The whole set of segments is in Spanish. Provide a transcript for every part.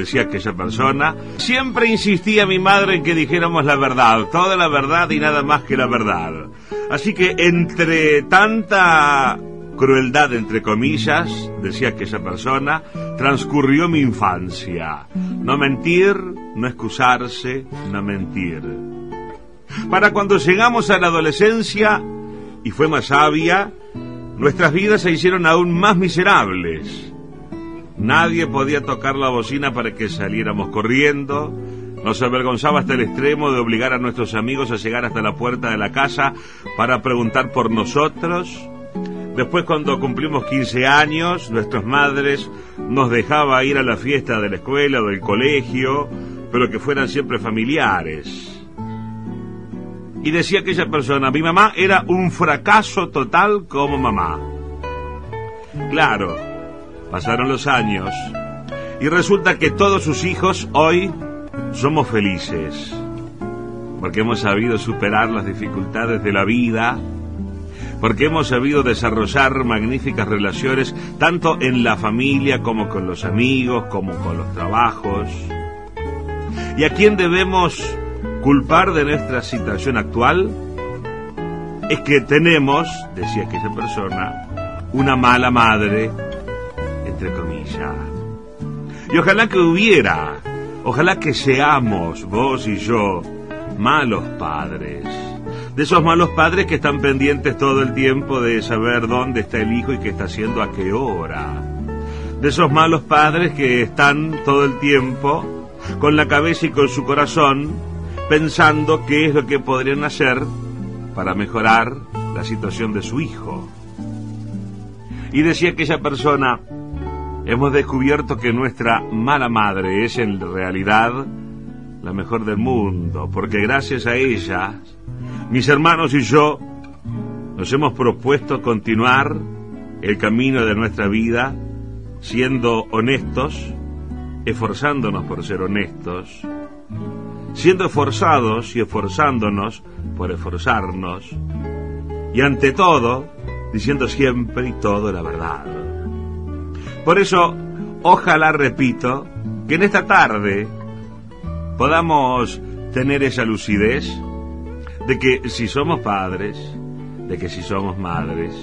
Decía aquella persona, siempre insistía mi madre en que dijéramos la verdad, toda la verdad y nada más que la verdad. Así que entre tanta crueldad, entre comillas, decía aquella persona, transcurrió mi infancia. No mentir, no excusarse, no mentir. Para cuando llegamos a la adolescencia, y fue más sabia, nuestras vidas se hicieron aún más miserables. Nadie podía tocar la bocina para que saliéramos corriendo, nos avergonzaba hasta el extremo de obligar a nuestros amigos a llegar hasta la puerta de la casa para preguntar por nosotros. Después cuando cumplimos 15 años, nuestras madres nos dejaba ir a la fiesta de la escuela o del colegio, pero que fueran siempre familiares. Y decía aquella persona, mi mamá era un fracaso total como mamá. Claro, pasaron los años y resulta que todos sus hijos hoy somos felices porque hemos sabido superar las dificultades de la vida, porque hemos sabido desarrollar magníficas relaciones tanto en la familia como con los amigos, como con los trabajos. ¿Y a quién debemos culpar de nuestra situación actual? Es que tenemos, decía aquella persona, una mala madre, entre comillas. Y ojalá que hubiera Ojalá que seamos, vos y yo, malos padres. De esos malos padres que están pendientes todo el tiempo de saber dónde está el hijo y qué está haciendo a qué hora. De esos malos padres que están todo el tiempo con la cabeza y con su corazón pensando qué es lo que podrían hacer para mejorar la situación de su hijo. Y decía aquella persona, hemos descubierto que nuestra mala madre es en realidad la mejor del mundo, porque gracias a ella, mis hermanos y yo nos hemos propuesto continuar el camino de nuestra vida siendo honestos, esforzándonos por ser honestos, siendo esforzados y esforzándonos por esforzarnos, y ante todo, diciendo siempre y todo la verdad. Por eso, ojalá, repito, que en esta tarde podamos tener esa lucidez de que si somos padres, de que si somos madres,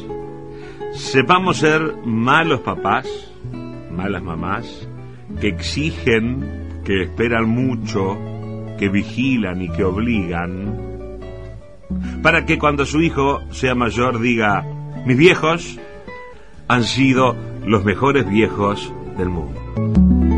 sepamos ser malos papás, malas mamás, que exigen, que esperan mucho, que vigilan y que obligan, para que cuando su hijo sea mayor diga, mis viejos han sido los mejores viejos del mundo.